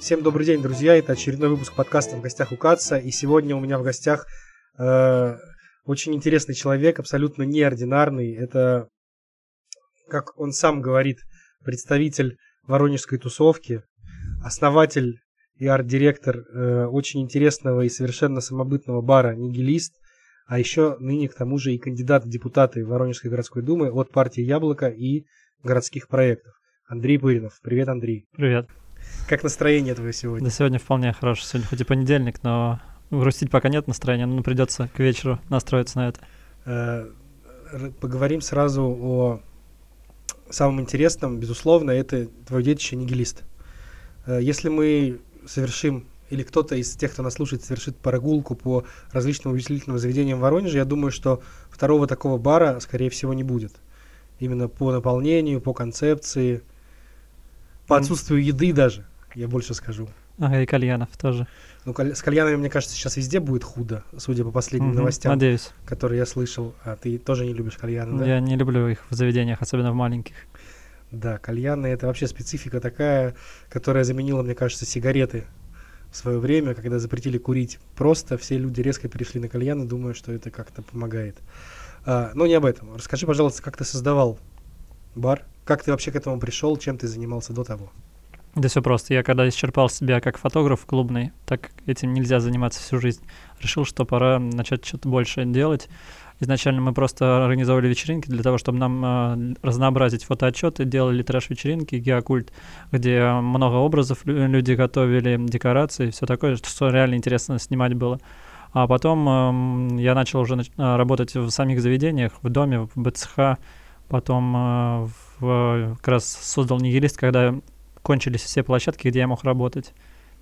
Всем добрый день, друзья. Это очередной выпуск подкаста «В гостях у Каца». И сегодня у меня в гостях э, очень интересный человек, абсолютно неординарный. Это, как он сам говорит, представитель воронежской тусовки, основатель и арт-директор э, очень интересного и совершенно самобытного бара «Нигилист», а еще ныне к тому же и кандидат в депутаты Воронежской городской думы от партии «Яблоко» и городских проектов. Андрей Пыринов. Привет, Андрей. Привет. Как настроение твое сегодня? Да сегодня вполне хорошо. Сегодня хоть и понедельник, но грустить пока нет настроения, но придется к вечеру настроиться на это. Э, поговорим сразу о самом интересном, безусловно, это твое детище нигилист. Э, если мы совершим, или кто-то из тех, кто нас слушает, совершит прогулку по различным увеселительным заведениям в Воронеже, я думаю, что второго такого бара, скорее всего, не будет. Именно по наполнению, по концепции, по отсутствию еды даже, я больше скажу. Ага, и кальянов тоже. Ну, с кальянами, мне кажется, сейчас везде будет худо, судя по последним угу, новостям. Надеюсь. Которые я слышал. А ты тоже не любишь кальяны, да? Я не люблю их в заведениях, особенно в маленьких. Да, кальяны это вообще специфика такая, которая заменила, мне кажется, сигареты в свое время, когда запретили курить. Просто все люди резко перешли на кальяны, думая, что это как-то помогает. А, но не об этом. Расскажи, пожалуйста, как ты создавал бар? Как ты вообще к этому пришел? Чем ты занимался до того? Да все просто. Я когда исчерпал себя как фотограф клубный, так этим нельзя заниматься всю жизнь, решил, что пора начать что-то больше делать. Изначально мы просто организовали вечеринки для того, чтобы нам э, разнообразить фотоотчеты, делали трэш-вечеринки, геокульт, где много образов люди готовили, декорации, все такое, что реально интересно снимать было. А потом э, я начал уже работать в самих заведениях, в доме, в БЦХ, потом э, в, как раз создал нигилист, когда кончились все площадки, где я мог работать.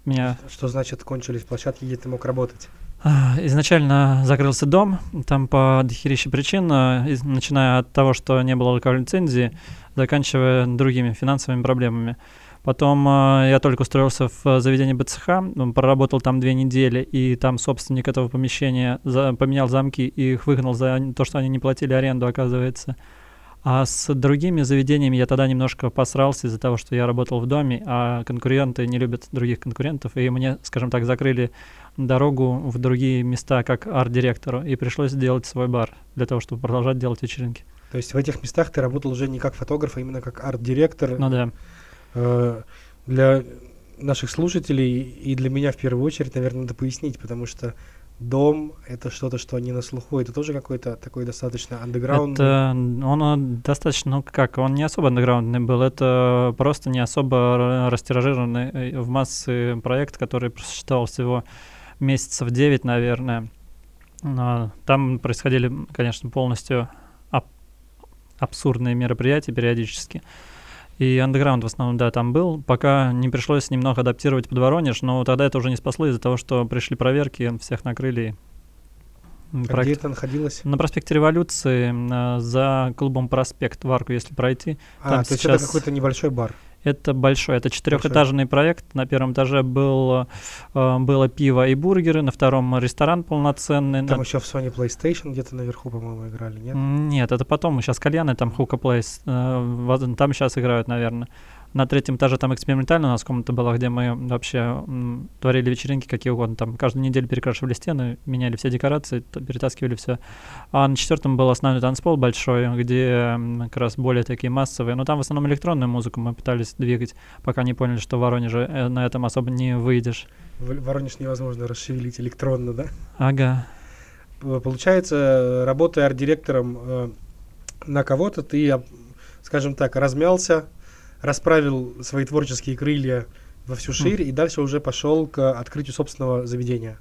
Меня... Что значит кончились площадки, где ты мог работать? А, изначально закрылся дом, там по дохерища причин, а, начиная от того, что не было алкогольной лицензии, заканчивая другими финансовыми проблемами. Потом э, я только устроился в заведение БЦХ, проработал там две недели, и там собственник этого помещения за, поменял замки и их выгнал за то, что они не платили аренду, оказывается. А с другими заведениями я тогда немножко посрался из-за того, что я работал в доме, а конкуренты не любят других конкурентов, и мне, скажем так, закрыли дорогу в другие места как арт-директору, и пришлось сделать свой бар для того, чтобы продолжать делать вечеринки. То есть в этих местах ты работал уже не как фотограф, а именно как арт-директор? Ну да. Э, для наших слушателей и для меня в первую очередь, наверное, надо пояснить, потому что дом — это что-то, что не на слуху. Это тоже какой-то такой достаточно андеграунд? Это он достаточно, ну как, он не особо андеграундный был. Это просто не особо растиражированный э, в массы проект, который просуществовал всего месяцев 9, наверное. Но там происходили, конечно, полностью аб- абсурдные мероприятия периодически. И андеграунд в основном, да, там был, пока не пришлось немного адаптировать под Воронеж, но тогда это уже не спасло из-за того, что пришли проверки, всех накрыли. А Проект... где это находилось? На проспекте Революции, за клубом Проспект в арку, если пройти. А, там то сейчас... есть это какой-то небольшой бар? Это большой, это четырехэтажный проект. На первом этаже был, э, было пиво и бургеры, на втором ресторан полноценный. Там на... еще в Sony PlayStation где-то наверху, по-моему, играли, нет? Нет, это потом, сейчас кальяны, там Хука Плейс, э, там сейчас играют, наверное. На третьем этаже там экспериментально у нас комната была, где мы вообще творили вечеринки какие угодно. Там каждую неделю перекрашивали стены, меняли все декорации, перетаскивали все. А на четвертом был основной танцпол большой, где как раз более такие массовые. Но там в основном электронную музыку мы пытались двигать, пока не поняли, что в Воронеже э, на этом особо не выйдешь. В Воронеж невозможно расшевелить электронно, да? Ага. Получается, работая арт-директором э, на кого-то, ты, скажем так, размялся, расправил свои творческие крылья во всю ширь mm. и дальше уже пошел к открытию собственного заведения.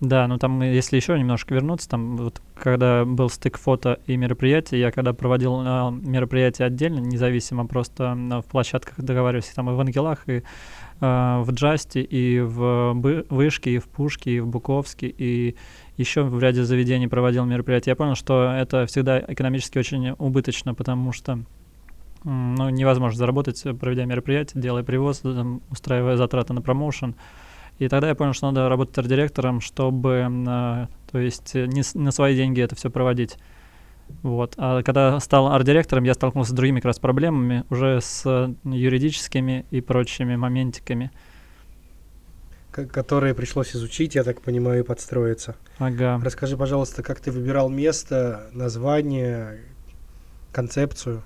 Да, ну там, если еще немножко вернуться, там вот когда был стык фото и мероприятий, я когда проводил э, мероприятия отдельно, независимо, просто э, в площадках договаривался, там и в Ангелах, и э, в Джасте, и в Вышке, и в Пушке, и в Буковске, и еще в ряде заведений проводил мероприятия. Я понял, что это всегда экономически очень убыточно, потому что ну, невозможно заработать, э, проведя мероприятие, делая привоз, там, устраивая затраты на промоушен. И тогда я понял, что надо работать арт-директором, чтобы, э, то есть, э, не на свои деньги это все проводить. Вот. А когда стал арт-директором, я столкнулся с другими как раз проблемами, уже с юридическими и прочими моментиками. которые пришлось изучить, я так понимаю, и подстроиться. Ага. Расскажи, пожалуйста, как ты выбирал место, название, концепцию?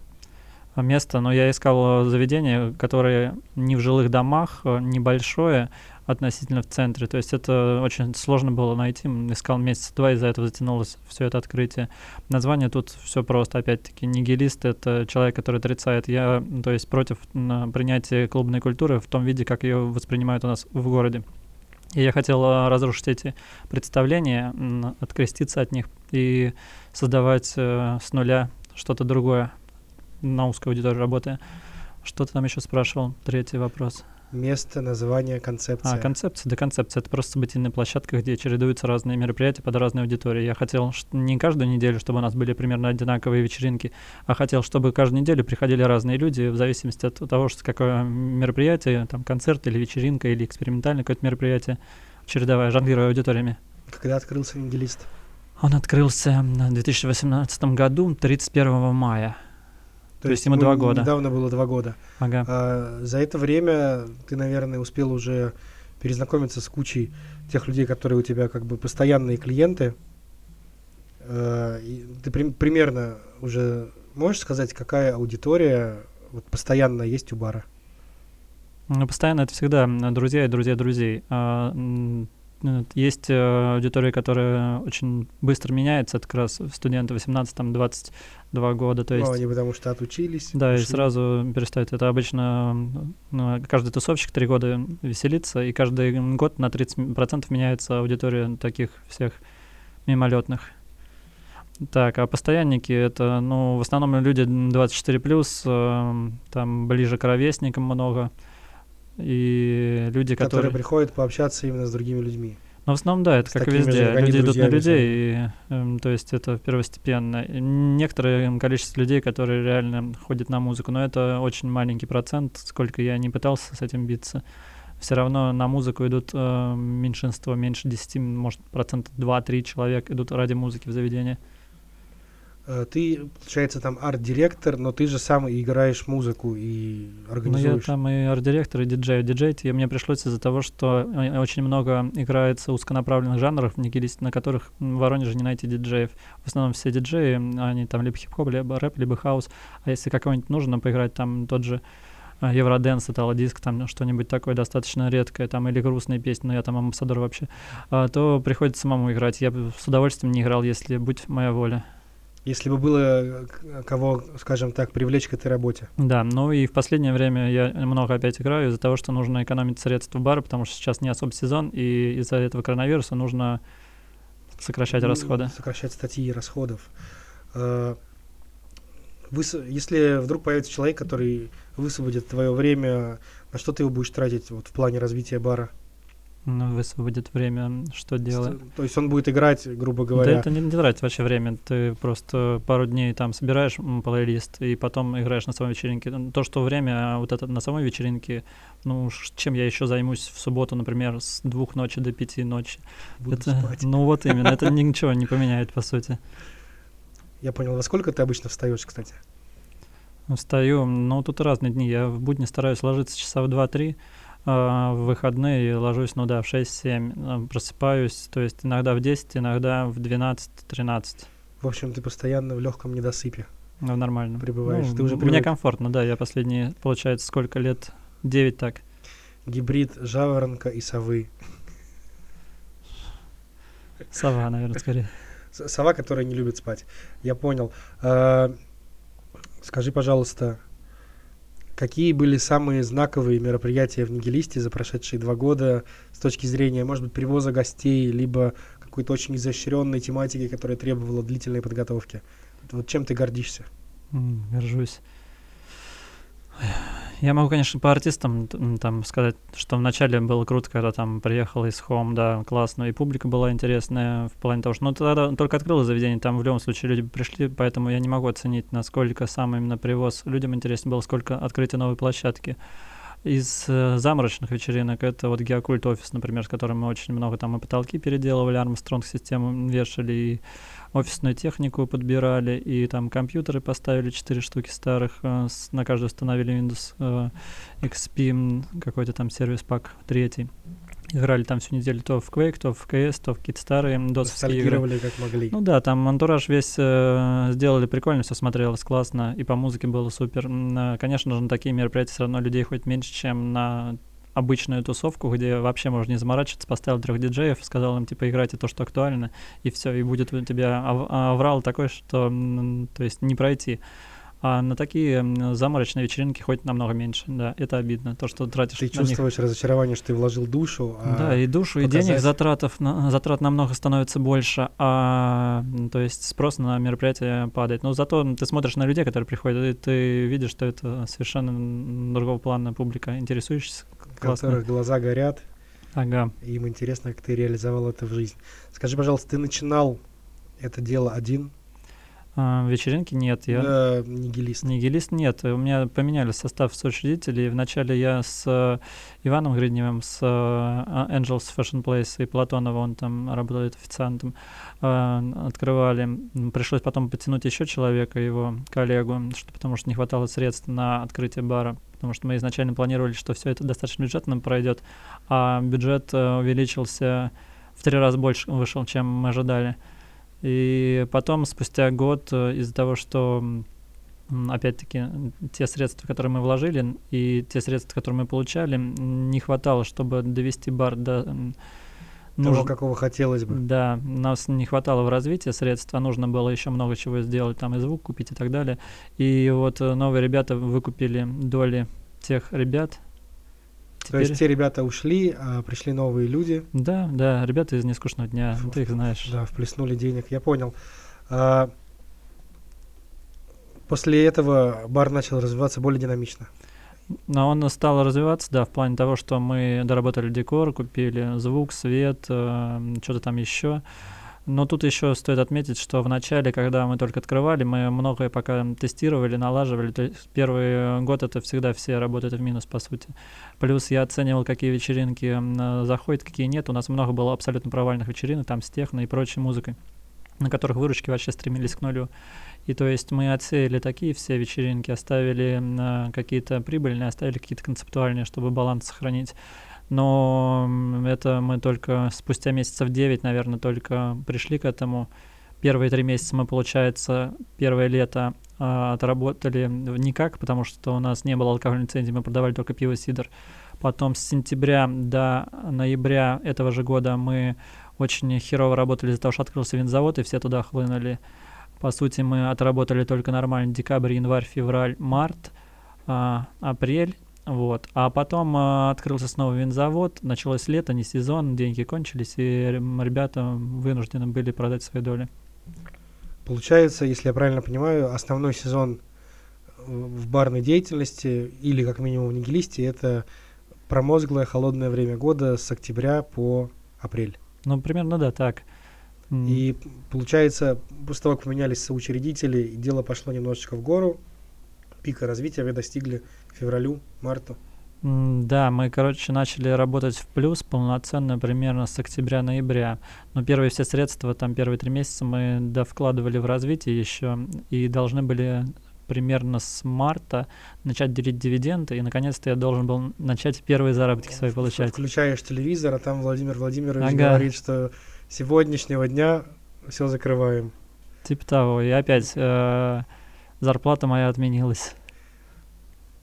Место, но я искал заведение, которое не в жилых домах, а небольшое, относительно в центре. То есть это очень сложно было найти. Искал месяц два, из-за этого затянулось все это открытие. Название тут все просто. Опять-таки, нигилист — это человек, который отрицает. Я, то есть, против принятия клубной культуры в том виде, как ее воспринимают у нас в городе. И я хотел а, разрушить эти представления, откреститься от них и создавать э, с нуля что-то другое на узкой аудитории работая. Что ты там еще спрашивал? Третий вопрос. Место, название, концепция. А, концепция, да, концепция. Это просто событийная площадка, где чередуются разные мероприятия под разные аудитории. Я хотел не каждую неделю, чтобы у нас были примерно одинаковые вечеринки, а хотел, чтобы каждую неделю приходили разные люди в зависимости от того, что какое мероприятие, там концерт или вечеринка или экспериментальное какое-то мероприятие, чередовая, жонглируя аудиториями. Когда открылся «Евангелист»? Он открылся в 2018 году, 31 мая. То, То есть ему два года. Недавно было два года. Ага. А, за это время ты, наверное, успел уже перезнакомиться с кучей тех людей, которые у тебя как бы постоянные клиенты. А, ты при, примерно уже можешь сказать, какая аудитория вот постоянно есть у бара? Ну, постоянно это всегда друзья и друзья друзей. А, есть э, аудитория, которая очень быстро меняется, это как раз студенты 18-22 года. То есть, ну, они потому что отучились. Да, ушли. и сразу перестают. Это обычно ну, каждый тусовщик три года веселится, и каждый год на 30% меняется аудитория таких всех мимолетных. Так, а постоянники это, ну, в основном люди 24 плюс, э, там ближе к ровесникам много и люди, которые... Которые приходят пообщаться именно с другими людьми. Ну, в основном, да, это с как и везде. Же, люди идут на людей, и, э, то есть это первостепенно. Некоторое количество людей, которые реально ходят на музыку, но это очень маленький процент, сколько я не пытался с этим биться. Все равно на музыку идут э, меньшинство, меньше 10, может, процентов 2-3 человек идут ради музыки в заведение. Э, ты, получается, там арт-директор, но ты же сам играешь музыку и организуешь. Ну, я там и арт-директор, и диджей. Диджей мне пришлось из-за того, что очень много играется узконаправленных жанров, на которых в Воронеже не найти диджеев. В основном все диджеи, они там либо хип-хоп, либо рэп, либо хаус. А если какого-нибудь нужно поиграть, там тот же э, Eurodance, диско, там что-нибудь такое достаточно редкое, там или грустные песни, но я там амбассадор вообще, то приходится самому играть. Я бы с удовольствием не играл, если будь моя воля. Если бы было кого, скажем так, привлечь к этой работе. Да, ну и в последнее время я много опять играю из-за того, что нужно экономить средства бара, потому что сейчас не особо сезон, и из-за этого коронавируса нужно сокращать ну, расходы. Сокращать статьи расходов. А, вы, если вдруг появится человек, который высвободит твое время, на что ты его будешь тратить вот, в плане развития бара? Ну, высвободит время, что делать. То есть он будет играть, грубо говоря. Да, это не, не тратит вообще время. Ты просто пару дней там собираешь плейлист и потом играешь на самой вечеринке. То, что время а вот это на самой вечеринке, ну, чем я еще займусь в субботу, например, с двух ночи до пяти ночи. Буду это, спать. Ну вот именно, это ничего не поменяет, по сути. Я понял. Во сколько ты обычно встаешь, кстати? Встаю, ну, тут разные дни. Я в будни стараюсь ложиться часа в 2-3, а, в выходные ложусь, ну да, в 6-7, а, просыпаюсь, то есть иногда в 10, иногда в 12-13. В общем, ты постоянно в легком недосыпе. Ну, нормально. Прибываешь. Ну, ты уже привык. Мне комфортно, да, я последние, получается, сколько лет? 9 так. Гибрид жаворонка и совы. Сова, наверное, скорее. Сова, которая не любит спать. Я понял. А, скажи, пожалуйста, Какие были самые знаковые мероприятия в Нигилисте за прошедшие два года с точки зрения, может быть, привоза гостей, либо какой-то очень изощренной тематики, которая требовала длительной подготовки? Вот чем ты гордишься? Горжусь. Я могу, конечно, по артистам там сказать, что вначале было круто, когда там приехал из Home, да, классно, и публика была интересная в плане того, что, ну, тогда только открылось заведение, там в любом случае люди пришли, поэтому я не могу оценить, насколько сам именно привоз людям интересно было, сколько открытия новой площадки. Из э, заморочных вечеринок это вот Геокульт офис, например, с которым мы очень много там и потолки переделывали, Армстронг систему вешали, и офисную технику подбирали, и там компьютеры поставили 4 штуки старых, э, с, на каждую установили Windows э, XP, какой-то там сервис пак третий. Играли там всю неделю то в Quake, то в CS, то в какие-то старые досовские игры. как могли. Ну да, там антураж весь э, сделали прикольно, все смотрелось классно, и по музыке было супер. Э, конечно же, на такие мероприятия все равно людей хоть меньше, чем на обычную тусовку, где вообще можно не заморачиваться, поставил трех диджеев, сказал им, типа, играйте то, что актуально, и все, и будет у тебя аврал такой, что, то есть, не пройти. А на такие заморочные вечеринки хоть намного меньше, да, это обидно, то, что тратишь Ты чувствуешь них. разочарование, что ты вложил душу, а Да, и душу, показать... и денег, затратов, на, затрат намного становится больше, а, то есть спрос на мероприятие падает. Но зато ты смотришь на людей, которые приходят, и ты видишь, что это совершенно другого плана публика, интересующаяся, классно. которых глаза горят, ага. им интересно, как ты реализовал это в жизнь. Скажи, пожалуйста, ты начинал это дело один, а, вечеринки нет. Я... Да, нигилист. Нигилист нет. У меня поменяли состав соучредителей. Вначале я с э, Иваном Гридневым, с э, Angels Fashion Place и Платонова, он там работает официантом, э, открывали. Пришлось потом подтянуть еще человека, его коллегу, что, потому что не хватало средств на открытие бара. Потому что мы изначально планировали, что все это достаточно бюджетно пройдет, а бюджет увеличился в три раза больше вышел, чем мы ожидали. И потом, спустя год, э, из-за того, что опять-таки, те средства, которые мы вложили, и те средства, которые мы получали, не хватало, чтобы довести бар до того, нуж... какого хотелось бы. Да, нас не хватало в развитии средств, а нужно было еще много чего сделать, там и звук купить и так далее. И вот э, новые ребята выкупили доли тех ребят, Теперь... То есть те ребята ушли, а пришли новые люди. Да, да, ребята из нескучного дня, Фу, ты их знаешь. Да, вплеснули денег, я понял. А, после этого бар начал развиваться более динамично. Но он стал развиваться, да, в плане того, что мы доработали декор, купили звук, свет, э, что-то там еще. Но тут еще стоит отметить, что в начале, когда мы только открывали, мы многое пока тестировали, налаживали. То есть первый год это всегда все работают в минус, по сути. Плюс я оценивал, какие вечеринки заходят, какие нет. У нас много было абсолютно провальных вечеринок, там с техно и прочей музыкой, на которых выручки вообще стремились к нулю. И то есть мы отсеяли такие все вечеринки, оставили какие-то прибыльные, оставили какие-то концептуальные, чтобы баланс сохранить но это мы только спустя месяцев 9, наверное, только пришли к этому. Первые три месяца мы, получается, первое лето э, отработали никак, потому что у нас не было алкогольной лицензии, мы продавали только пиво сидр. Потом с сентября до ноября этого же года мы очень херово работали из-за того, что открылся винзавод, и все туда хлынули. По сути, мы отработали только нормально декабрь, январь, февраль, март, э, апрель вот. А потом э, открылся снова винзавод, началось лето, не сезон, деньги кончились, и ребята вынуждены были продать свои доли. Получается, если я правильно понимаю, основной сезон в барной деятельности, или как минимум в нигилисте, это промозглое холодное время года с октября по апрель. Ну, примерно, да, так. И получается, после того, как поменялись соучредители, дело пошло немножечко в гору, пика развития вы достигли февралю, марту? Да, мы, короче, начали работать в плюс полноценно примерно с октября-ноября. Но первые все средства, там первые три месяца мы довкладывали в развитие еще и должны были примерно с марта начать делить дивиденды, и наконец-то я должен был начать первые заработки свои получать. Включаешь телевизор, а там Владимир Владимирович ага. говорит, что сегодняшнего дня все закрываем. Типа того, и опять э, зарплата моя отменилась.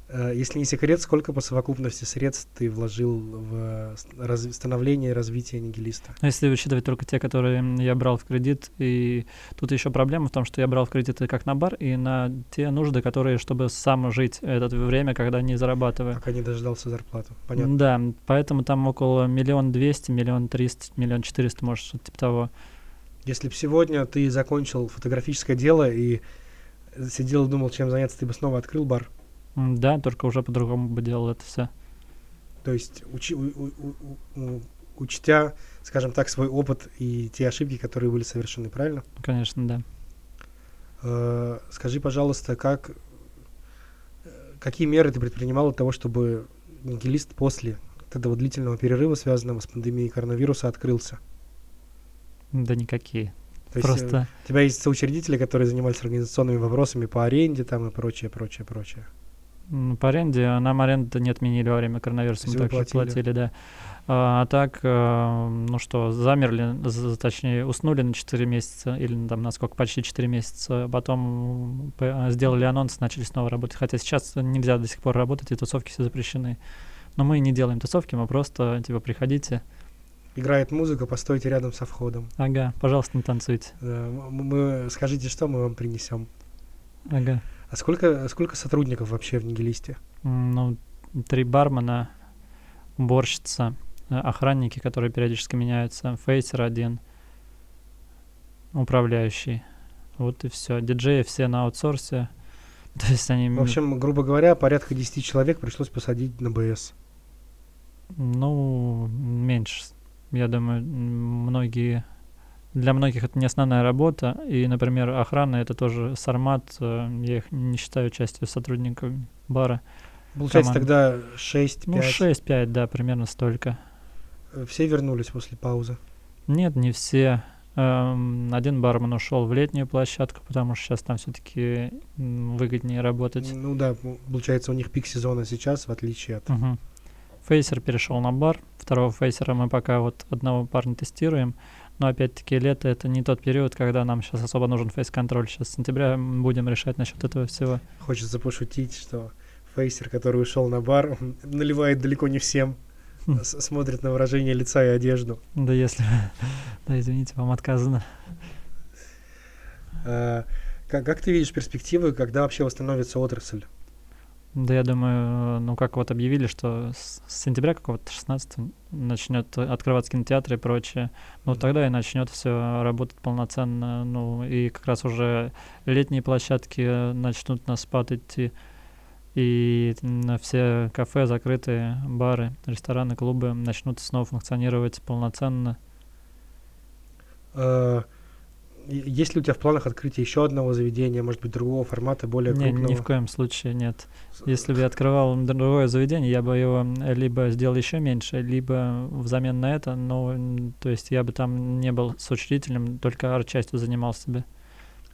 Э, если не секрет, сколько по совокупности средств ты вложил в раз... становление и развитие нигилиста? Ну, если учитывать только те, которые я брал в кредит, и тут еще проблема в том, что я брал в кредиты как на бар и на те нужды, которые, чтобы сам жить это время, когда не зарабатываю. Пока не дождался зарплату, понятно. Да, поэтому там около миллион двести, миллион триста, миллион четыреста, может, что-то типа того. Если бы сегодня ты закончил фотографическое дело и сидел и думал, чем заняться, ты бы снова открыл бар? Да, только уже по-другому бы делал это все. То есть, учи, у, у, у, учтя, скажем так, свой опыт и те ошибки, которые были совершены, правильно? Конечно, да. Э, скажи, пожалуйста, как, какие меры ты предпринимал для того, чтобы нигилист после этого длительного перерыва, связанного с пандемией коронавируса, открылся? Да никакие. То Просто... есть, э, у тебя есть соучредители, которые занимались организационными вопросами по аренде там и прочее, прочее, прочее. По аренде, нам аренду не отменили во время коронавируса, мы также платили. платили, да. А, а так, э, ну что, замерли, точнее, уснули на 4 месяца, или там на сколько, почти 4 месяца, потом сделали анонс, начали снова работать. Хотя сейчас нельзя до сих пор работать, и тусовки все запрещены. Но мы не делаем тусовки, мы просто, типа, приходите. Играет музыка, постойте рядом со входом. Ага, пожалуйста, не танцуйте. Да, мы, скажите, что мы вам принесем. Ага. А сколько, сколько сотрудников вообще в Нигилисте? Ну, три бармена, уборщица, Э, охранники, которые периодически меняются, фейсер один, управляющий. Вот и все. Диджеи все на аутсорсе. То есть они... В общем, грубо говоря, порядка 10 человек пришлось посадить на БС. Ну, меньше. Я думаю, многие... Для многих это не основная работа. И, например, охрана — это тоже сармат. Э, я их не считаю частью сотрудников бара. Получается команд. тогда 6-5? Ну, 6-5, да, примерно столько. Э, все вернулись после паузы? Нет, не все. Эм, один бармен ушел в летнюю площадку, потому что сейчас там все-таки выгоднее работать. Ну да, получается, у них пик сезона сейчас, в отличие от. Угу. Фейсер перешел на бар. Второго фейсера мы пока вот одного парня тестируем. Но опять-таки лето это не тот период, когда нам сейчас особо нужен фейс-контроль. Сейчас с сентября будем решать насчет этого всего. Хочется пошутить, что фейсер, который ушел на бар, наливает далеко не всем смотрит на выражение лица и одежду. Да если... Да, извините, вам отказано. А, как, как ты видишь перспективы, когда вообще восстановится отрасль? Да, я думаю, ну как вот объявили, что с сентября какого-то 16 начнет открываться кинотеатры и прочее, ну тогда и начнет все работать полноценно, ну и как раз уже летние площадки начнут на спад идти. И все кафе закрытые, бары, рестораны, клубы начнут снова функционировать полноценно. А, есть ли у тебя в планах открытие еще одного заведения, может быть, другого формата, более крупного? Ни в коем случае нет. Если бы я открывал другое заведение, я бы его либо сделал еще меньше, либо взамен на это, ну, то есть я бы там не был с учредителем, только арт-частью занимался бы.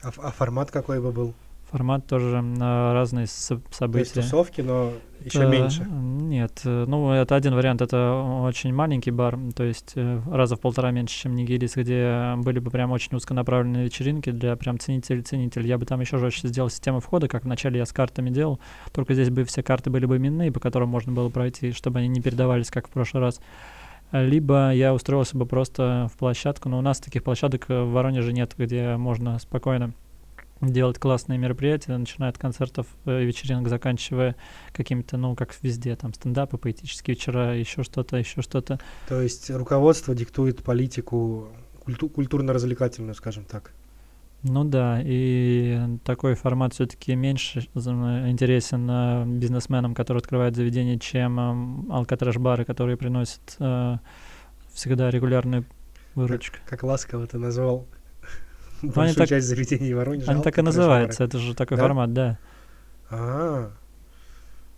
А, а формат какой бы был? Формат тоже на разные события. То есть тусовки, но еще это, меньше? Нет, э, ну это один вариант, это очень маленький бар, то есть э, раза в полтора меньше, чем Нигерис, где были бы прям очень узконаправленные вечеринки для прям ценителей-ценителей. Я бы там еще жестче сделал систему входа, как вначале я с картами делал, только здесь бы все карты были бы именные, по которым можно было пройти, чтобы они не передавались, как в прошлый раз либо я устроился бы просто в площадку, но у нас таких площадок в Воронеже нет, где можно спокойно делать классные мероприятия, начиная от концертов э, и вечеринок, заканчивая какими-то, ну, как везде, там, стендапы, поэтические вечера, еще что-то, еще что-то. То есть руководство диктует политику культу- культурно-развлекательную, скажем так. Ну да, и такой формат все-таки меньше интересен э, бизнесменам, которые открывают заведения, чем э, алкотреш-бары, которые приносят э, всегда регулярную выручку. Как, как ласково ты назвал большую так, часть заведений Воронежа. Они так и называются, это же такой да? формат, да. А,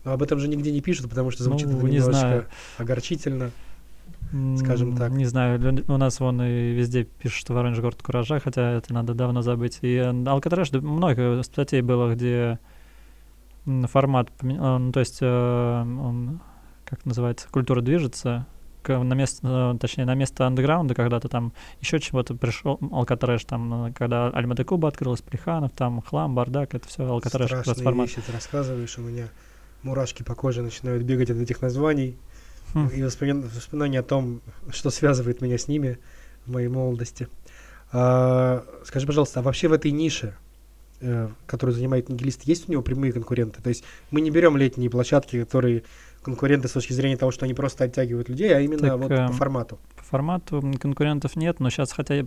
но об этом же нигде не пишут, потому что звучит ну, немножко знаю. огорчительно, скажем так. Не знаю, у нас вон и везде пишут, что Воронеж город куража, хотя это надо давно забыть. И Алкатреш, много статей было, где формат, ну, то есть, э, он, как называется, культура движется, на место, э, точнее, на место андеграунда когда-то там еще чего-то пришел, Алкатреш, там, э, когда Альма Куба открылась, Плеханов, там, хлам, бардак, это все Алкатреш Страшные вещи ты рассказываешь, у меня мурашки по коже начинают бегать от этих названий, хм. и воспомин... воспоминания о том, что связывает меня с ними в моей молодости. А, скажи, пожалуйста, а вообще в этой нише, э, которую занимает нигилист, есть у него прямые конкуренты? То есть мы не берем летние площадки, которые конкуренты с точки зрения того, что они просто оттягивают людей, а именно так, вот э, по формату? По формату конкурентов нет, но сейчас хотя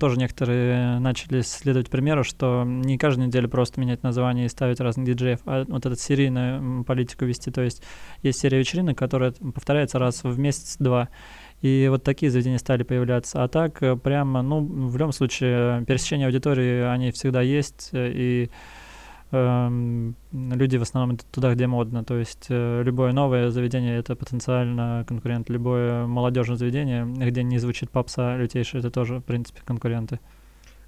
тоже некоторые начали следовать примеру, что не каждую неделю просто менять название и ставить разных диджеев, а вот эту серийную политику вести. То есть есть серия вечеринок, которая повторяется раз в месяц-два. И вот такие заведения стали появляться. А так, э, прямо, ну, в любом случае, пересечение аудитории, они всегда есть. И Эм, люди в основном туда, где модно. То есть э, любое новое заведение — это потенциально конкурент. Любое молодежное заведение, где не звучит попса лютейшая, это тоже, в принципе, конкуренты.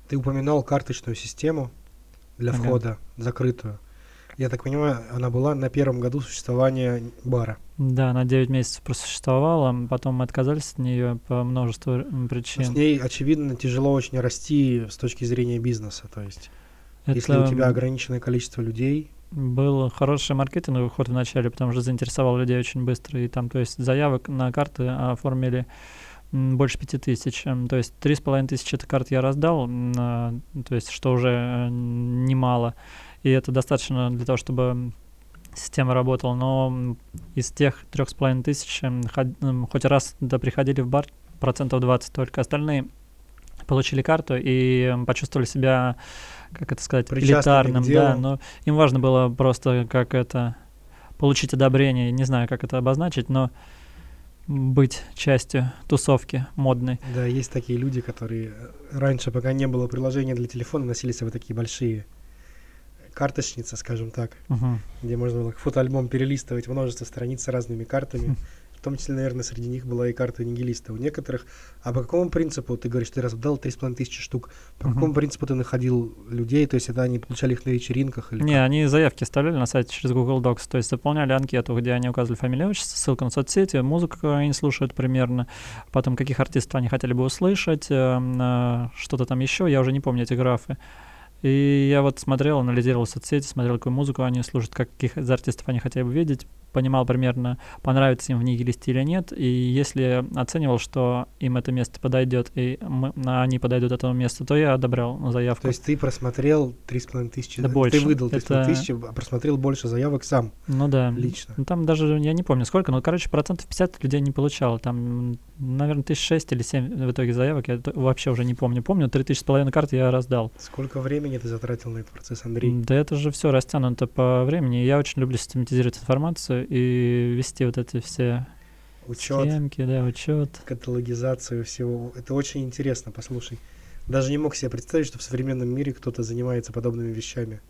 Ты упоминал карточную систему для ага. входа, закрытую. Я так понимаю, она была на первом году существования бара. Да, она 9 месяцев просуществовала, потом мы отказались от нее по множеству причин. Но с ней, очевидно, тяжело очень расти с точки зрения бизнеса. То есть, если у Это тебя ограниченное количество людей, Был хороший маркетинговый ход в начале, потому что заинтересовал людей очень быстро. И там, то есть, заявок на карты оформили больше пяти тысяч. То есть, три с половиной тысячи это карт я раздал, а, то есть, что уже э, немало. И это достаточно для того, чтобы система работала. Но из тех трех с половиной тысяч м, ход- м, хоть раз да приходили в бар процентов 20 только. Остальные получили карту и м, почувствовали себя, как это сказать, элитарным. Да, но им важно было просто как это получить одобрение, не знаю, как это обозначить, но быть частью тусовки модной. да, есть такие люди, которые э, раньше, пока не было приложения для телефона, носили с собой такие большие карточницы, скажем так, Мгм. где можно было фотоальбом перелистывать множество страниц с разными картами. Хм. В том числе, наверное, среди них была и карта нигилиста. У некоторых... А по какому принципу, ты говоришь, ты раздал 3,5 тысячи штук, по Мгм. какому принципу ты находил людей? То есть это они получали их на вечеринках? Или Не, как? они заявки оставляли на сайте через Google Docs, то есть заполняли анкету, где они указывали фамилию, отчество, ссылку на соцсети, музыку, которую они слушают примерно, потом каких артистов они хотели бы услышать, эм, э, что-то там еще, я уже не помню эти графы. И я вот смотрел, анализировал соцсети, смотрел, какую музыку они слушают, каких из артистов они хотели бы видеть, понимал примерно, понравится им в нигилисте или нет, и если оценивал, что им это место подойдет, и мы- они подойдут этому месту, то я одобрял заявку. То есть ты просмотрел 3,5 тысячи, Да ты больше. выдал 3,5 Это- тысячи, а просмотрел больше заявок сам, ну да. лично. Ну, там даже, я не помню сколько, но, короче, процентов 50 людей не получало. Там, наверное, тысяч шесть или семь в итоге заявок, я вообще уже не помню. Помню, три тысячи с половиной карт я раздал. Сколько времени ты затратил на этот процесс, Андрей? Да это же все растянуто по времени. Я очень люблю систематизировать информацию и вести вот эти все Учет, схемки, да, учет. каталогизацию всего. Это очень интересно, послушай. Даже не мог себе представить, что в современном мире кто-то занимается подобными вещами.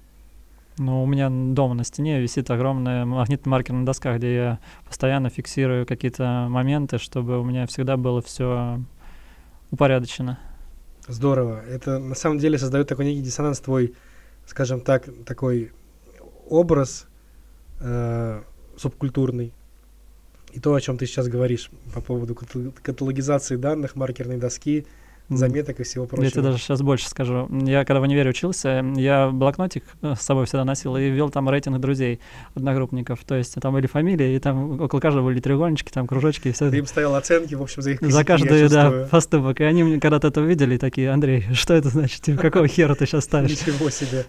Ну, у меня дома на стене висит огромная магнитный маркер на досках, где я постоянно фиксирую какие-то моменты, чтобы у меня всегда было все упорядочено. Здорово. Это на самом деле создает такой некий диссонанс твой, скажем так, такой образ э, субкультурный. И то, о чем ты сейчас говоришь по поводу катал- каталогизации данных, маркерной доски, заметок и всего Я прочего. тебе даже сейчас больше скажу. Я когда в универе учился, я блокнотик э, с собой всегда носил и вел там рейтинг друзей, одногруппников. То есть там были фамилии, и там около каждого были треугольнички, там кружочки, и все. Ты им ставил оценки, в общем, за их За косяки, я каждый, да, поступок. И они мне когда-то это увидели, такие, Андрей, что это значит? Какого хера ты сейчас ставишь? Ничего себе.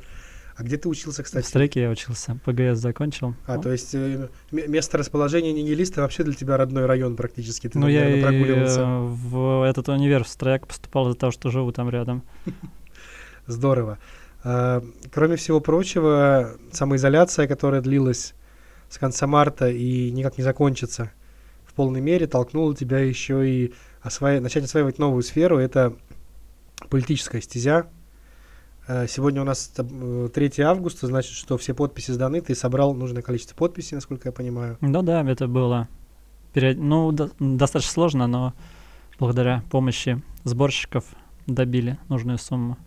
А где ты учился, В кстати? стреке я учился, ПГС закончил. А, Ну, то есть э, место расположения нигилиста вообще для тебя родной район практически. Ты, Ну, я наверное, и прогуливался. в этот универ в Строяк поступал из-за того, что живу там рядом. Здорово. А, Кроме всего прочего, самоизоляция, которая длилась с конца марта и никак не закончится в полной мере, толкнула тебя еще и осва- начать осваивать новую сферу. Это политическая стезя. А, Сегодня у нас э, 3 августа, значит, что все подписи сданы. Ты собрал нужное количество подписей, насколько я понимаю. Ну да, это было ну, до- достаточно сложно, но благодаря помощи сборщиков добили нужную сумму.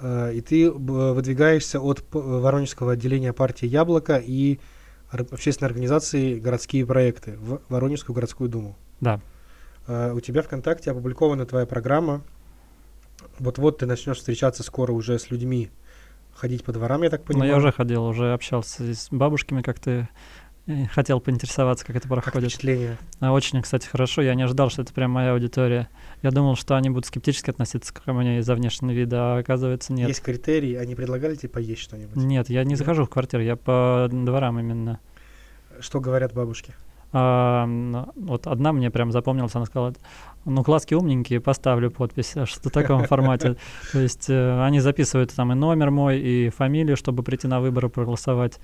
Э, И ты выдвигаешься от Воронежского отделения партии «Яблоко» и общественной организации «Городские проекты» в Воронежскую городскую думу. Да. Э, У тебя ВКонтакте опубликована твоя программа. Вот-вот ты начнешь встречаться скоро уже с людьми, ходить по дворам, я так понимаю. Ну, я уже ходил, уже общался с бабушками, как ты хотел поинтересоваться, как это Как проходит. впечатление? А, Очень, кстати, хорошо. Я не ожидал, что это прям моя аудитория. Я думал, что они будут скептически относиться ко мне из-за внешнего вида, а оказывается нет. Есть критерии, они предлагали тебе поесть что-нибудь? Нет, я не Нет? захожу в квартиру, я по дворам именно. Что говорят бабушки? А, вот одна мне прям запомнилась, она сказала, ну, глазки умненькие, поставлю подпись, а что в таком формате. То есть э, они записывают там и номер мой, и фамилию, чтобы прийти на выборы проголосовать.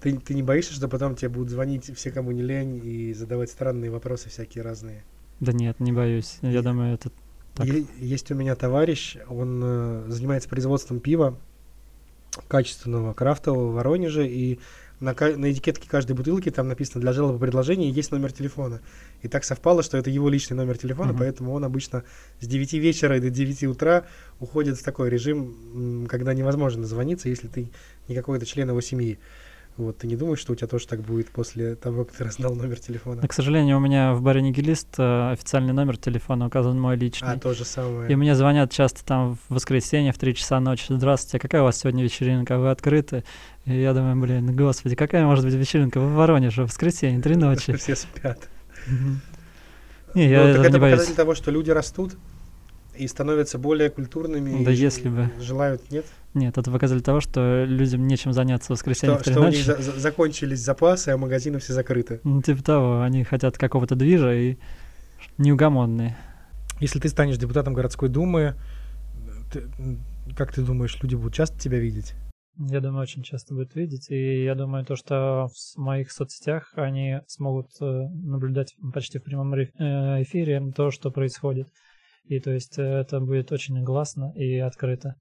Ты, ты не боишься, что потом тебе будут звонить все, кому не лень, и задавать странные вопросы всякие разные? Да нет, не боюсь. Я думаю, это так. Е- Есть у меня товарищ, он э, занимается производством пива качественного, крафтового в Воронеже, и на, на этикетке каждой бутылки там написано для жалобы предложения есть номер телефона. И так совпало, что это его личный номер телефона, uh-huh. поэтому он обычно с 9 вечера до 9 утра уходит в такой режим, когда невозможно дозвониться, если ты не какой-то член его семьи. Вот, ты не думаешь, что у тебя тоже так будет после того, как ты раздал номер телефона? Но, к сожалению, у меня в баре Нигилист э, официальный номер телефона указан мой личный. А, то же самое. И мне звонят часто там в воскресенье в 3 часа ночи. Здравствуйте, какая у вас сегодня вечеринка? Вы открыты? И я думаю, блин, господи, какая может быть вечеринка в Воронеже в воскресенье, три ночи? Все спят. Не, я ну, так это боюсь. показатель того, что люди растут и становятся более культурными. Да и если бы. Желают, нет? Нет, это показатель того, что людям нечем заняться в воскресенье Что, в 3 что у них за- закончились запасы, а магазины все закрыты. Ну, типа того, они хотят какого-то движа и неугомонные. Если ты станешь депутатом городской думы, ты- как ты думаешь, люди будут часто тебя видеть? Я думаю, очень часто будет видеть, и я думаю, то, что в моих соцсетях они смогут э, наблюдать почти в прямом э, эфире то, что происходит. И то есть э, это будет очень гласно и открыто.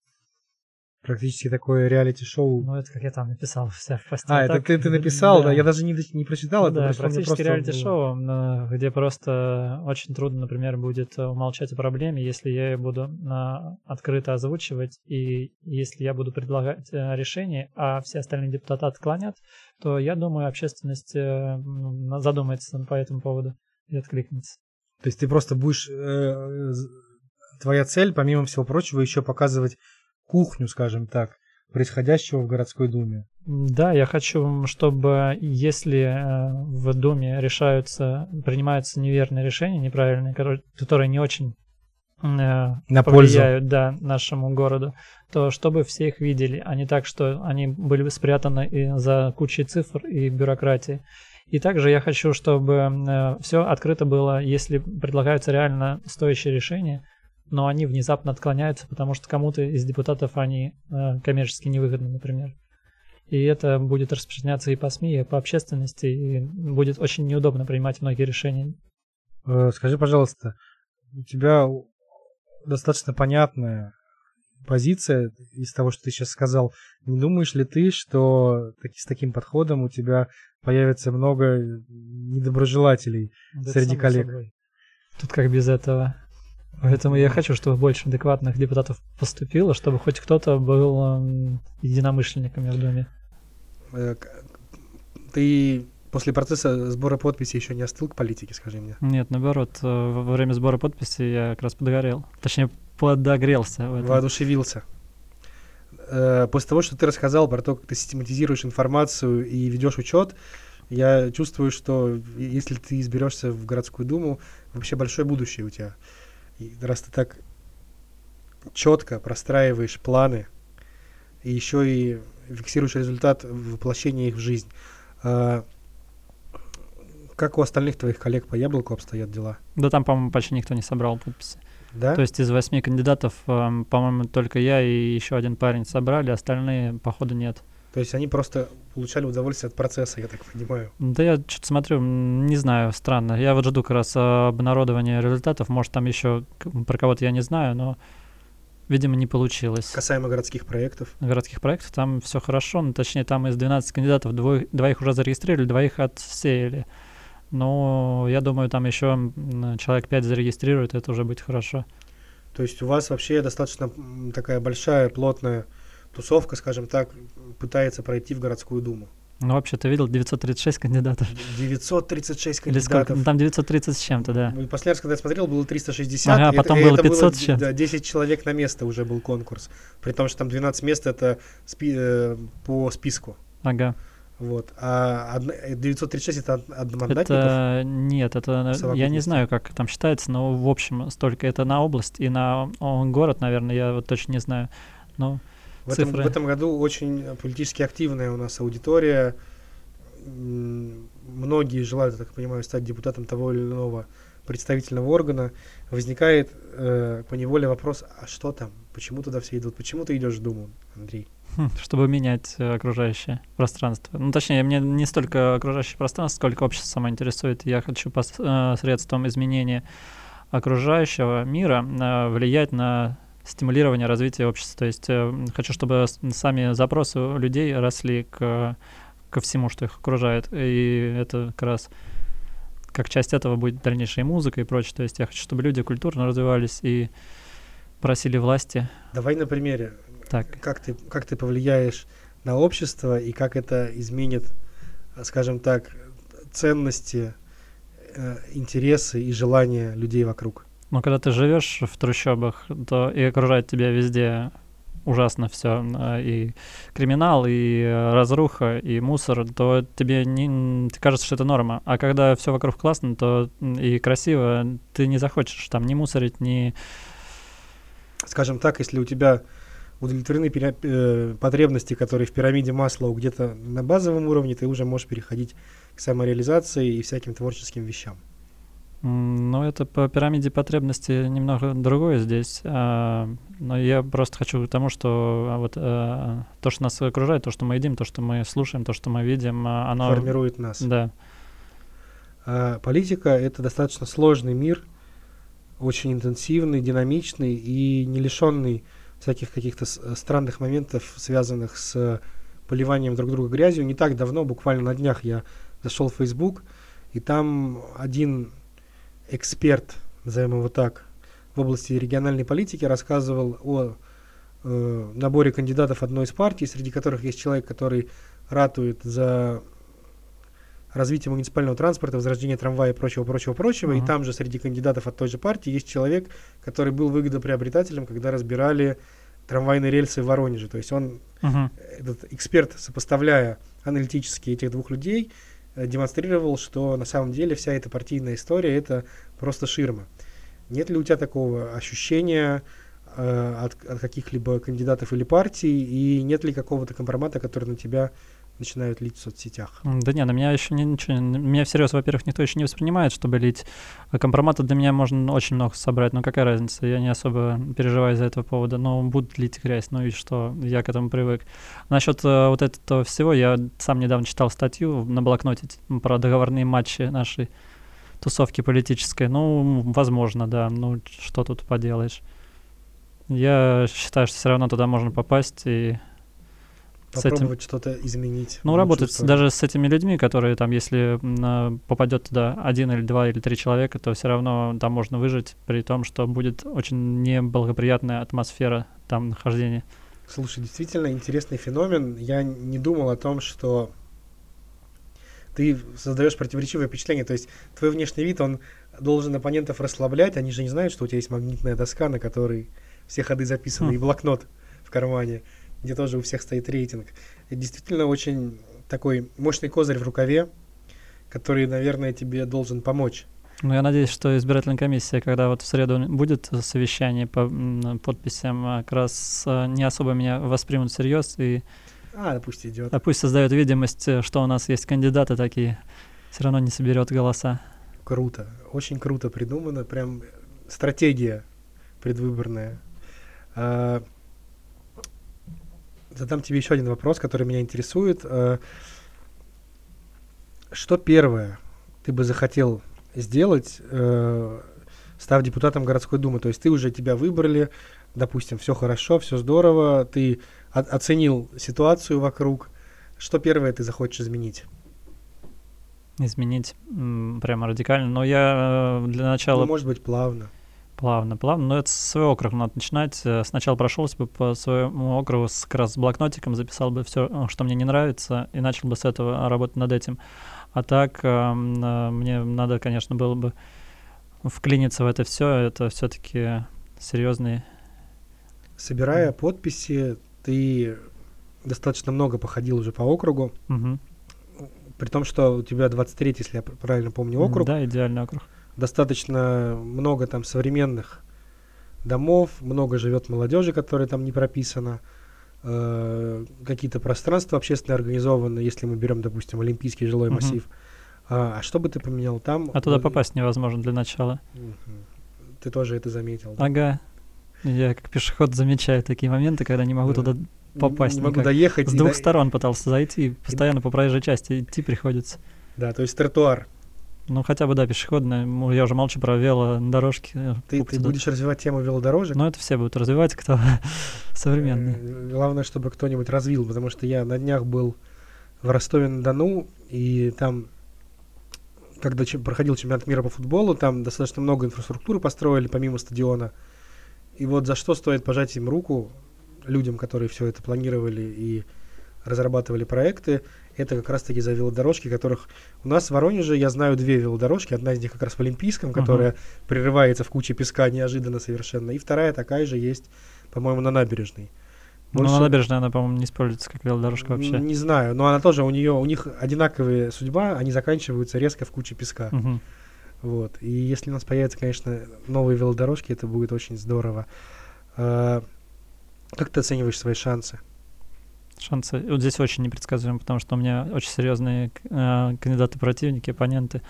Практически такое реалити-шоу. Ну, это как я там написал в всех постах. а, это Так, ты, ты написал, да. да. Я даже не, не прочитал это. да, практически в реалити-шоу, где просто очень трудно, например, будет э, умолчать о проблеме, если я ее буду а, открыто озвучивать, и если я буду предлагать э, решение, а все остальные депутаты отклонят, то я думаю, общественность э, задумается по этому поводу и откликнется. То есть ты просто будешь... э, твоя цель, помимо всего прочего, еще показывать кухню, скажем так, происходящего в городской думе. Да, я хочу, чтобы если э, в Думе решаются, принимаются неверные решения, неправильные, которые, не очень э, На пользу. повлияют да, нашему городу, то чтобы все их видели, а не так, что они были бы спрятаны и за кучей цифр и бюрократии. И также я хочу, чтобы все открыто было, если предлагаются реально стоящие решения, но они внезапно отклоняются, потому что кому-то из депутатов они э, коммерчески невыгодны, например. И это будет распространяться и по СМИ, и по общественности, и будет очень неудобно принимать многие решения. Э, Скажи, пожалуйста, у тебя достаточно понятная позиция из того, что ты сейчас сказал. Не думаешь ли ты, что с таким подходом у тебя появится много недоброжелателей? Да, Среди коллег. собой. Тут как без этого. Поэтому я хочу, чтобы больше адекватных депутатов поступило, чтобы хоть кто-то был эм, единомышленниками в Думе. Э, Ты после процесса сбора подписей еще не остыл к политике, скажи мне? Нет, наоборот, э, во время сбора подписей я как раз подгорел. Точнее, подогрелся. В этом. Воодушевился. Э, После того, что ты рассказал про то, как ты систематизируешь информацию и ведешь учет, я чувствую, что если ты изберешься в городскую думу, вообще большое будущее у тебя. И раз ты так четко простраиваешь планы и еще и фиксируешь результат воплощения их в жизнь. а, Как у остальных твоих коллег по яблоку обстоят дела? Да там, по-моему, почти никто не собрал подписи. Да? То есть из восьми кандидатов, эм, по-моему, только я и еще один парень собрали, остальные, походу, нет. То есть они просто получали удовольствие от процесса, я так понимаю. Да я что-то смотрю, не знаю, странно. Я вот жду как раз э, обнародования результатов. Может, там еще про кого-то я не знаю, но, видимо, не получилось. Касаемо городских проектов. городских проектов там все хорошо, ну, точнее, там из 12 кандидатов двоих, двоих уже зарегистрировали, двоих отсеяли. Но я думаю, там еще человек 5 зарегистрирует, это уже будет хорошо. То есть у вас вообще достаточно такая большая, плотная тусовка, скажем так, пытается пройти в городскую думу. Ну, вообще, ты видел 936 кандидатов? 936 Или сколько? кандидатов. Ну, там 930 с чем-то, да. Ну, Последний раз, когда я смотрел, было 360. Ага, и потом и было 500 с чем-то. Да, 10 человек на место уже был конкурс. При том, что там 12 мест это спи- э, по списку. Ага. Вот. А одна- э, 936 это од- одномандатников. Это нет, это я не знаю, как там считается, но в общем столько. Это на область и на город, наверное, я вот точно не знаю. Ну, В этом, в этом году очень политически активная у нас аудитория. Многие желают, я так понимаю, стать депутатом того или иного представительного органа. Возникает э, по неволе вопрос, а что там? Почему туда все идут? Почему ты идешь в Думу, Андрей? Хм, чтобы менять э, окружающее пространство. Ну, точнее, мне не столько окружающее пространство, сколько общество само интересует. Я хочу пос- э, изменения окружающего мира э, влиять на стимулирование развития общества. То есть э, хочу, чтобы сами запросы людей росли к, ко всему, что их окружает. И это как раз как часть этого будет дальнейшая музыка и прочее. То есть я хочу, чтобы люди культурно развивались и просили власти. Давай на примере. Так. Как ты, как ты повлияешь на общество и как это изменит, скажем так, ценности, э, интересы и желания людей вокруг? Но когда ты живешь в трущобах, то и окружает тебя везде ужасно все, и криминал, и разруха, и мусор, то тебе не кажется, что это норма. А когда все вокруг классно, то и красиво, ты не захочешь там ни мусорить, ни... Скажем так, если у тебя удовлетворены э, потребности, которые в пирамиде Маслоу где-то на базовом уровне, ты уже можешь переходить к самореализации и всяким творческим вещам. Ну, это по пирамиде потребностей немного другое здесь. А, но я просто хочу к тому, что а, вот а, то, что нас окружает, то, что мы едим, то, что мы слушаем, то, что мы видим, а, оно... Формирует нас. Да. А, политика — это достаточно сложный мир, очень интенсивный, динамичный и не лишенный всяких каких-то странных моментов, связанных с поливанием друг друга грязью. Не так давно, буквально на днях, я зашел в Facebook, и там один эксперт, назовем его так, в области региональной политики рассказывал о э, наборе кандидатов одной из партий, среди которых есть человек, который ратует за развитие муниципального транспорта, возрождение трамвая и прочего, прочего, прочего. Uh-huh. И там же среди кандидатов от той же партии есть человек, который был выгодоприобретателем, когда разбирали трамвайные рельсы в Воронеже. То есть он, uh-huh. этот эксперт, сопоставляя аналитически этих двух людей, демонстрировал, что на самом деле вся эта партийная история это просто ширма. Нет ли у тебя такого ощущения э, от, от каких-либо кандидатов или партий, и нет ли какого-то компромата, который на тебя начинают лить в соцсетях. Да не, на меня еще не, ничего, меня всерьез, во-первых, никто еще не воспринимает, чтобы лить. А компромата для меня можно очень много собрать, но какая разница, я не особо переживаю из-за этого повода, но будут лить грязь, ну и что, я к этому привык. Насчет э, вот этого всего, я сам недавно читал статью на блокноте про договорные матчи нашей тусовки политической, ну, возможно, да, ну, что тут поделаешь. Я считаю, что все равно туда можно попасть и Попробовать этим... что-то изменить. Ну, работать сторону. даже с этими людьми, которые там, если попадет туда один или два или три человека, то все равно там можно выжить, при том, что будет очень неблагоприятная атмосфера там нахождения. Слушай, действительно интересный феномен. Я не думал о том, что ты создаешь противоречивое впечатление. То есть твой внешний вид, он должен оппонентов расслаблять. Они же не знают, что у тебя есть магнитная доска, на которой все ходы записаны, хм. и блокнот в кармане где тоже у всех стоит рейтинг. Это действительно очень такой мощный козырь в рукаве, который, наверное, тебе должен помочь. Ну, я надеюсь, что избирательная комиссия, когда вот в среду будет совещание по подписям, а, как раз а, не особо меня воспримут всерьез и а, пусть идет. А пусть создает видимость, что у нас есть кандидаты такие, все равно не соберет голоса. Круто, очень круто придумано, прям стратегия предвыборная. А, задам тебе еще один вопрос, который меня интересует. Э, что первое ты бы захотел сделать, э, став депутатом городской думы? То есть ты уже тебя выбрали, допустим, все хорошо, все здорово, ты оценил ситуацию вокруг. Что первое ты захочешь изменить? Изменить прямо радикально. Но я э, для начала... Ну, может быть, плавно. Плавно, плавно. Но это с своего округа надо начинать. Э, сначала прошелся бы по своему округу с, как раз с блокнотиком, записал бы все, э, что мне не нравится, и начал бы с этого работать над этим. А так э, мне надо, конечно, было бы вклиниться в это все. Это все-таки серьезные. Собирая mm. подписи, ты достаточно много походил уже по округу. Угу. При том, что у тебя 23, если я правильно помню, округ. Да, идеальный округ достаточно много там современных домов, много живет молодежи, которая там не прописана, э, какие-то пространства общественно организованы, если мы берем, допустим, Олимпийский жилой угу. массив. А, а что бы ты поменял там? А туда попасть невозможно для начала. Угу. Ты тоже это заметил. Да? Ага. Я как пешеход замечаю такие моменты, когда не могу да. туда попасть. Не могу никак. доехать. С двух до... сторон пытался зайти, постоянно по проезжей части идти приходится. Да, то есть тротуар ну, хотя бы, да, пешеходная. Я уже молчу про велодорожки. Э, ты, ты будешь развивать тему велодорожек? Ну, это все будут развивать, кто современный. Э, главное, чтобы кто-нибудь развил, потому что я на днях был в Ростове-на-Дону, и там, когда проходил чемпионат мира по футболу, там достаточно много инфраструктуры построили помимо стадиона. И вот за что стоит пожать им руку, людям, которые все это планировали и разрабатывали проекты, это как раз-таки за велодорожки, которых у нас в Воронеже, я знаю две велодорожки, одна из них как раз в Олимпийском, которая прерывается в куче песка неожиданно совершенно, и вторая такая же есть, по-моему, на набережной. Ну, Больше- на набережной она, по-моему, не используется как велодорожка вообще. Не знаю, но она тоже, у нее, у них одинаковая судьба, они заканчиваются резко в куче песка. Мгм. Вот. И если у нас появятся, конечно, новые велодорожки, это будет очень здорово. А, Как ты оцениваешь свои шансы? Шансы вот здесь очень непредсказуемы, потому что у меня очень серьезные э, кандидаты-противники, оппоненты.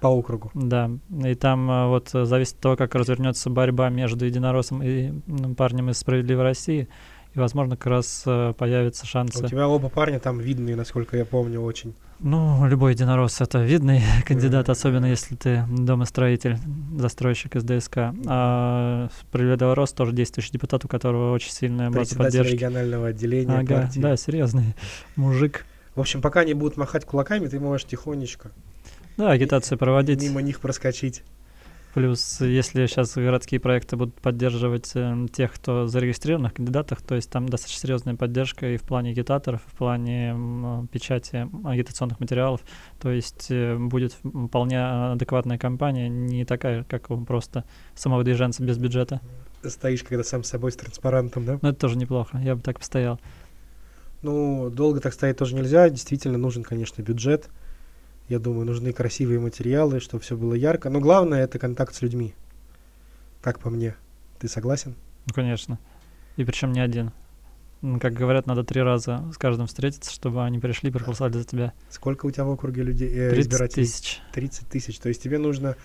По округу. Да, и там э, вот э, зависит от того, как развернется борьба между единороссом и м, парнем из «Справедливой России», и, возможно, как раз э, появятся У шансы. тебя оба парня там видные, насколько я помню, очень. Ну, любой единорос — это видный кандидат, особенно если ты домостроитель, застройщик из ДСК. А «Справедливый рост» тоже действующий депутат, у которого очень сильная база поддержки. регионального отделения Ага, партии. да, серьезный мужик. В общем, пока они будут махать кулаками, ты можешь тихонечко Да, агитацию проводить. мимо них проскочить. Плюс, если сейчас городские проекты будут поддерживать э, тех, кто зарегистрированных кандидатов, то есть там достаточно серьезная поддержка и в плане агитаторов, и в плане м, печати агитационных материалов. То есть э, будет вполне адекватная кампания, не такая, как просто самовыдвиженца без бюджета. Стоишь, когда сам с собой с транспарантом, да? Но это тоже неплохо, я бы так постоял. Ну, долго так стоять тоже нельзя. Действительно, нужен, конечно, бюджет. Я думаю, нужны красивые материалы, чтобы все было ярко. Но главное это контакт с людьми. Как по мне. Ты согласен? Ну, конечно. И причем не один. Как говорят, надо три раза с каждым встретиться, чтобы они пришли и проголосовали за тебя. Сколько у тебя в округе людей, э, 30 избирателей? тысяч. 30 тысяч. То есть тебе нужно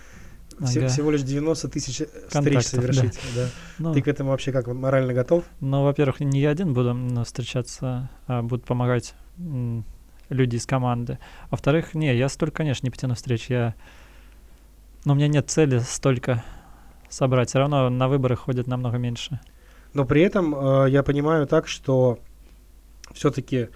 Ага. всего лишь 90 тысяч э, встреч Контактов, да. совершить. Да. Ну, Ты к этому вообще как морально готов? Ну, во-первых, не я один буду встречаться, а будут помогать люди из команды. Во-вторых, не, я столько, конечно, не потяну встреч. Я... Но у меня нет цели столько собрать. Все равно на выборы ходят намного меньше. Но при этом э, я понимаю так, что все-таки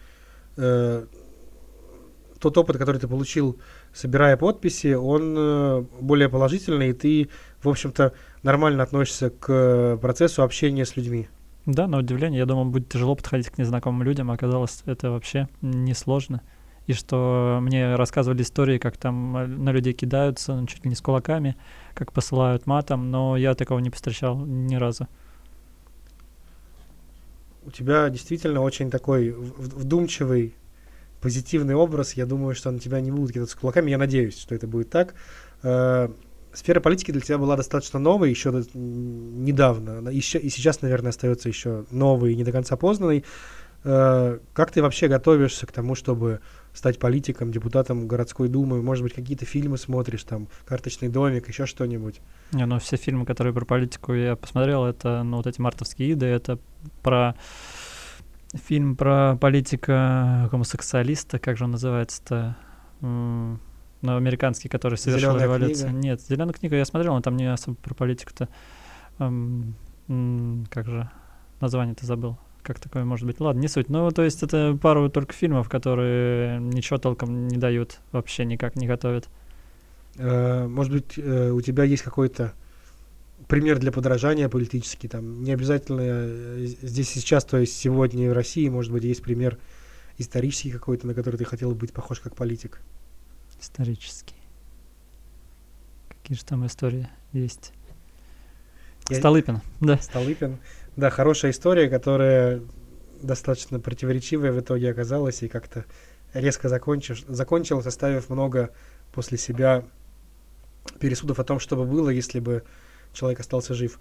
тот опыт, который ты получил, собирая подписи, он э, более положительный, и ты, в общем-то, нормально относишься к процессу общения с людьми. Да, на удивление, я думал, будет тяжело подходить к незнакомым людям, а оказалось, это вообще несложно. И что мне рассказывали истории, как там э, на людей кидаются, ну, чуть ли не с кулаками, как посылают матом, но я такого не встречал ни разу. У тебя действительно очень такой вдумчивый, позитивный образ. Я думаю, что на тебя не будут кидаться кулаками. Я надеюсь, что это будет так. Э, Сфера политики для тебя была достаточно новой еще недавно. Еще, и сейчас, наверное, остается еще новой и не до конца познанной. Э, Как ты вообще готовишься к тому, чтобы стать политиком, депутатом городской думы? Может быть, какие-то фильмы смотришь, там, «Карточный домик», еще что-нибудь? Не, ну все фильмы, которые про политику я посмотрел, это ну вот эти мартовские иды, это про фильм про политика гомосексуалиста, как же он называется-то? Ну, американский, который совершил «Зелёная революцию. книга». Нет, зеленая книга я смотрел, но там не особо про политику-то. М, м, Как же название-то забыл. Как такое может быть? Ладно, не суть. Ну, то есть это пару только фильмов, которые ничего толком не дают, вообще никак не готовят. Э, Может быть, э, у тебя есть какой-то пример для подражания политический, там, не обязательно э, здесь сейчас, то есть сегодня в России, может быть, есть пример исторический какой-то, на который ты хотел быть похож как политик. Исторический. Какие же там истории есть? Я- Столыпин, да. Столыпин. Да, хорошая история, которая достаточно противоречивая в итоге оказалась и как-то резко закончиш, закончилась, оставив много после себя пересудов о том, что бы было, если бы человек остался жив.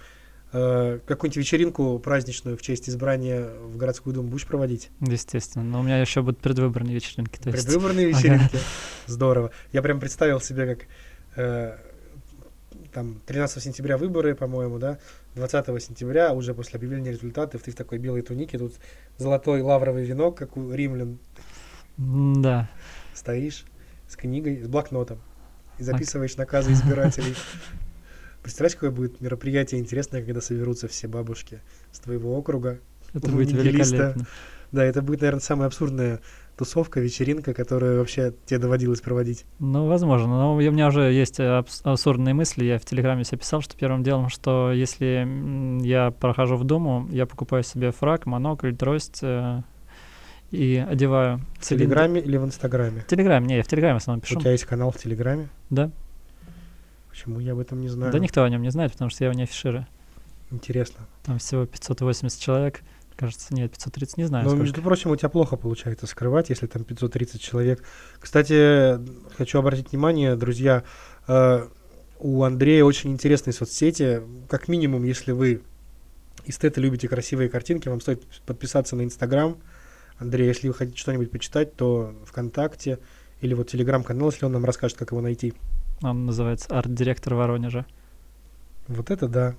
Э, Какую-нибудь вечеринку праздничную в честь избрания в городскую думу будешь проводить? Естественно. Но у меня еще будут предвыборные вечеринки. То есть... Предвыборные Ага. вечеринки. Здорово. Я прям представил себе, как э, там 13 сентября выборы, по-моему, да, 20 сентября, уже после объявления результатов, ты в такой белой тунике, тут золотой лавровый венок, как у римлян, Да. стоишь с книгой, с блокнотом и записываешь наказы избирателей. Представляешь, какое будет мероприятие интересное, когда соберутся все бабушки с твоего округа. Это будет великолепно. Да, это будет, наверное, самое абсурдное тусовка, вечеринка, которую вообще тебе доводилось проводить? Ну, возможно. Но у меня уже есть абс- абсурдные мысли. Я в Телеграме себе писал, что первым делом, что если я прохожу в Думу, я покупаю себе фраг, монокль, трость э, и одеваю В Телеграме или в Инстаграме? В Телеграме, не, я в Телеграме в основном пишу. У тебя есть канал в Телеграме? Да. Почему я об этом не знаю? Да никто о нем не знает, потому что я его не афиширую. Интересно. Там всего 580 человек. Кажется, нет, 530, не знаю. Сколько. между прочим, у тебя плохо получается скрывать, если там 530 человек. Кстати, хочу обратить внимание, друзья, э, у Андрея очень интересные соцсети. Как минимум, если вы эстеты любите красивые картинки, вам стоит подписаться на Инстаграм. Андрей, если вы хотите что-нибудь почитать, то ВКонтакте или вот Телеграм-канал, если он нам расскажет, как его найти. Он называется арт-директор Воронежа. Вот это да.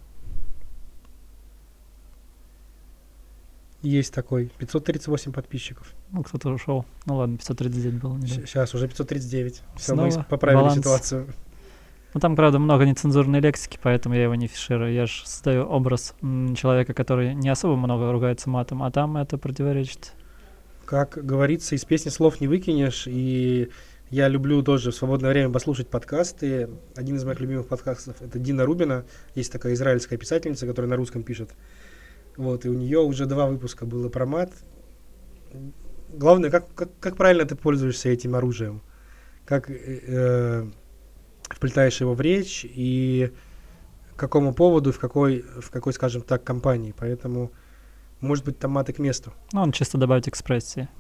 Есть такой. 538 подписчиков. Ну, кто-то ушел. Ну ладно, 539 было. Сейчас уже 539. Все, Снова мы поправили баланс. ситуацию. Ну, там, правда, много нецензурной лексики, поэтому я его не фиширую. Я же создаю образ человека, который не особо много ругается матом, а там это противоречит. Как говорится, из песни слов не выкинешь. И я люблю тоже в свободное время послушать подкасты. Один из моих любимых подкастов это Дина Рубина. Есть такая израильская писательница, которая на русском пишет. Вот, и у нее уже два выпуска было про мат. Главное, как, как, как правильно ты пользуешься этим оружием. Как э, э, вплетаешь его в речь и к какому поводу, в какой, в какой, скажем так, компании. Поэтому, может быть, там маты к месту. Ну, он чисто добавить экспрессии.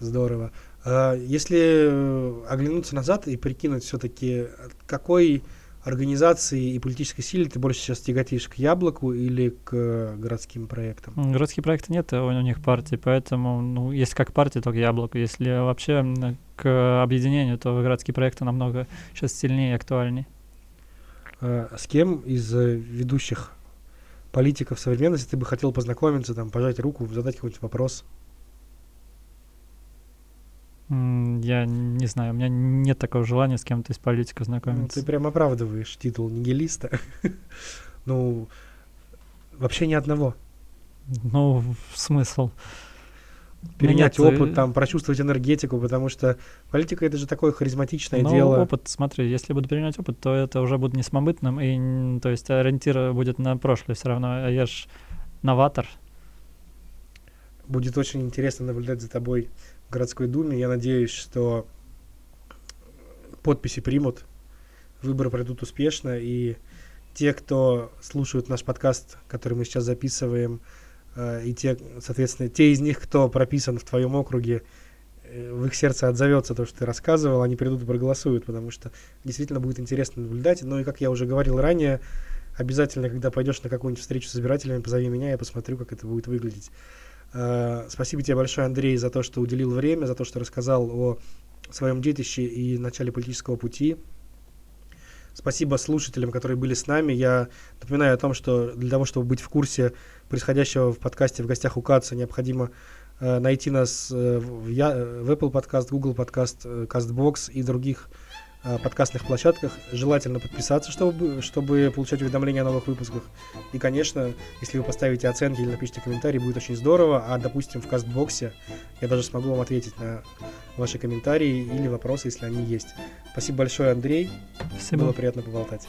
Здорово. А Если э, оглянуться назад и прикинуть все-таки, какой организации и политической силе ты больше сейчас тяготишь к яблоку или к городским проектам? Городские проекты нет у у них партии, поэтому, ну, если как партия, то к яблоку. Если вообще к объединению, то городские проекты намного сейчас сильнее и актуальнее. А С кем из э, ведущих политиков современности ты бы хотел познакомиться, там, пожать руку, задать какой-нибудь вопрос? Я не знаю, у меня нет такого желания с кем-то из политиков Ну, знакомиться. ты прям оправдываешь титул нигилиста. Ну, вообще ни одного. Ну, смысл. Перенять нет, опыт, там, прочувствовать энергетику, потому что политика это же такое харизматичное Ну, дело. опыт, смотри, если буду применять опыт, то это уже будет не самобытным, и, то есть ориентир будет на прошлое все равно. А я ж новатор. Будет очень интересно наблюдать за тобой городской думе. Я надеюсь, что подписи примут, выборы пройдут успешно, и те, кто слушают наш подкаст, который мы сейчас записываем, э, и те, соответственно, те из них, кто прописан в твоем округе, э, в их сердце отзовется то, что ты рассказывал, они придут и проголосуют, потому что действительно будет интересно наблюдать. Ну и, как я уже говорил ранее, обязательно, когда пойдешь на какую-нибудь встречу с избирателями, позови меня, я посмотрю, как это будет выглядеть. Э, Спасибо тебе большое, Андрей, за то, что уделил время, за то, что рассказал о своем детище и начале политического пути. Спасибо слушателям, которые были с нами. Я напоминаю о том, что для того, чтобы быть в курсе происходящего в подкасте «В гостях у Каца», необходимо э, найти нас э, в, я, в Apple подкаст, Google подкаст, э, CastBox и других э, подкастных площадках. Желательно подписаться, чтобы, чтобы получать уведомления о новых выпусках. И, конечно, если вы поставите оценки или напишите комментарий, будет очень здорово. А, допустим, в Кастбоксе я даже смогу вам ответить на ваши комментарии или вопросы, если они есть. Спасибо большое, Андрей. Спасибо. Было приятно поболтать.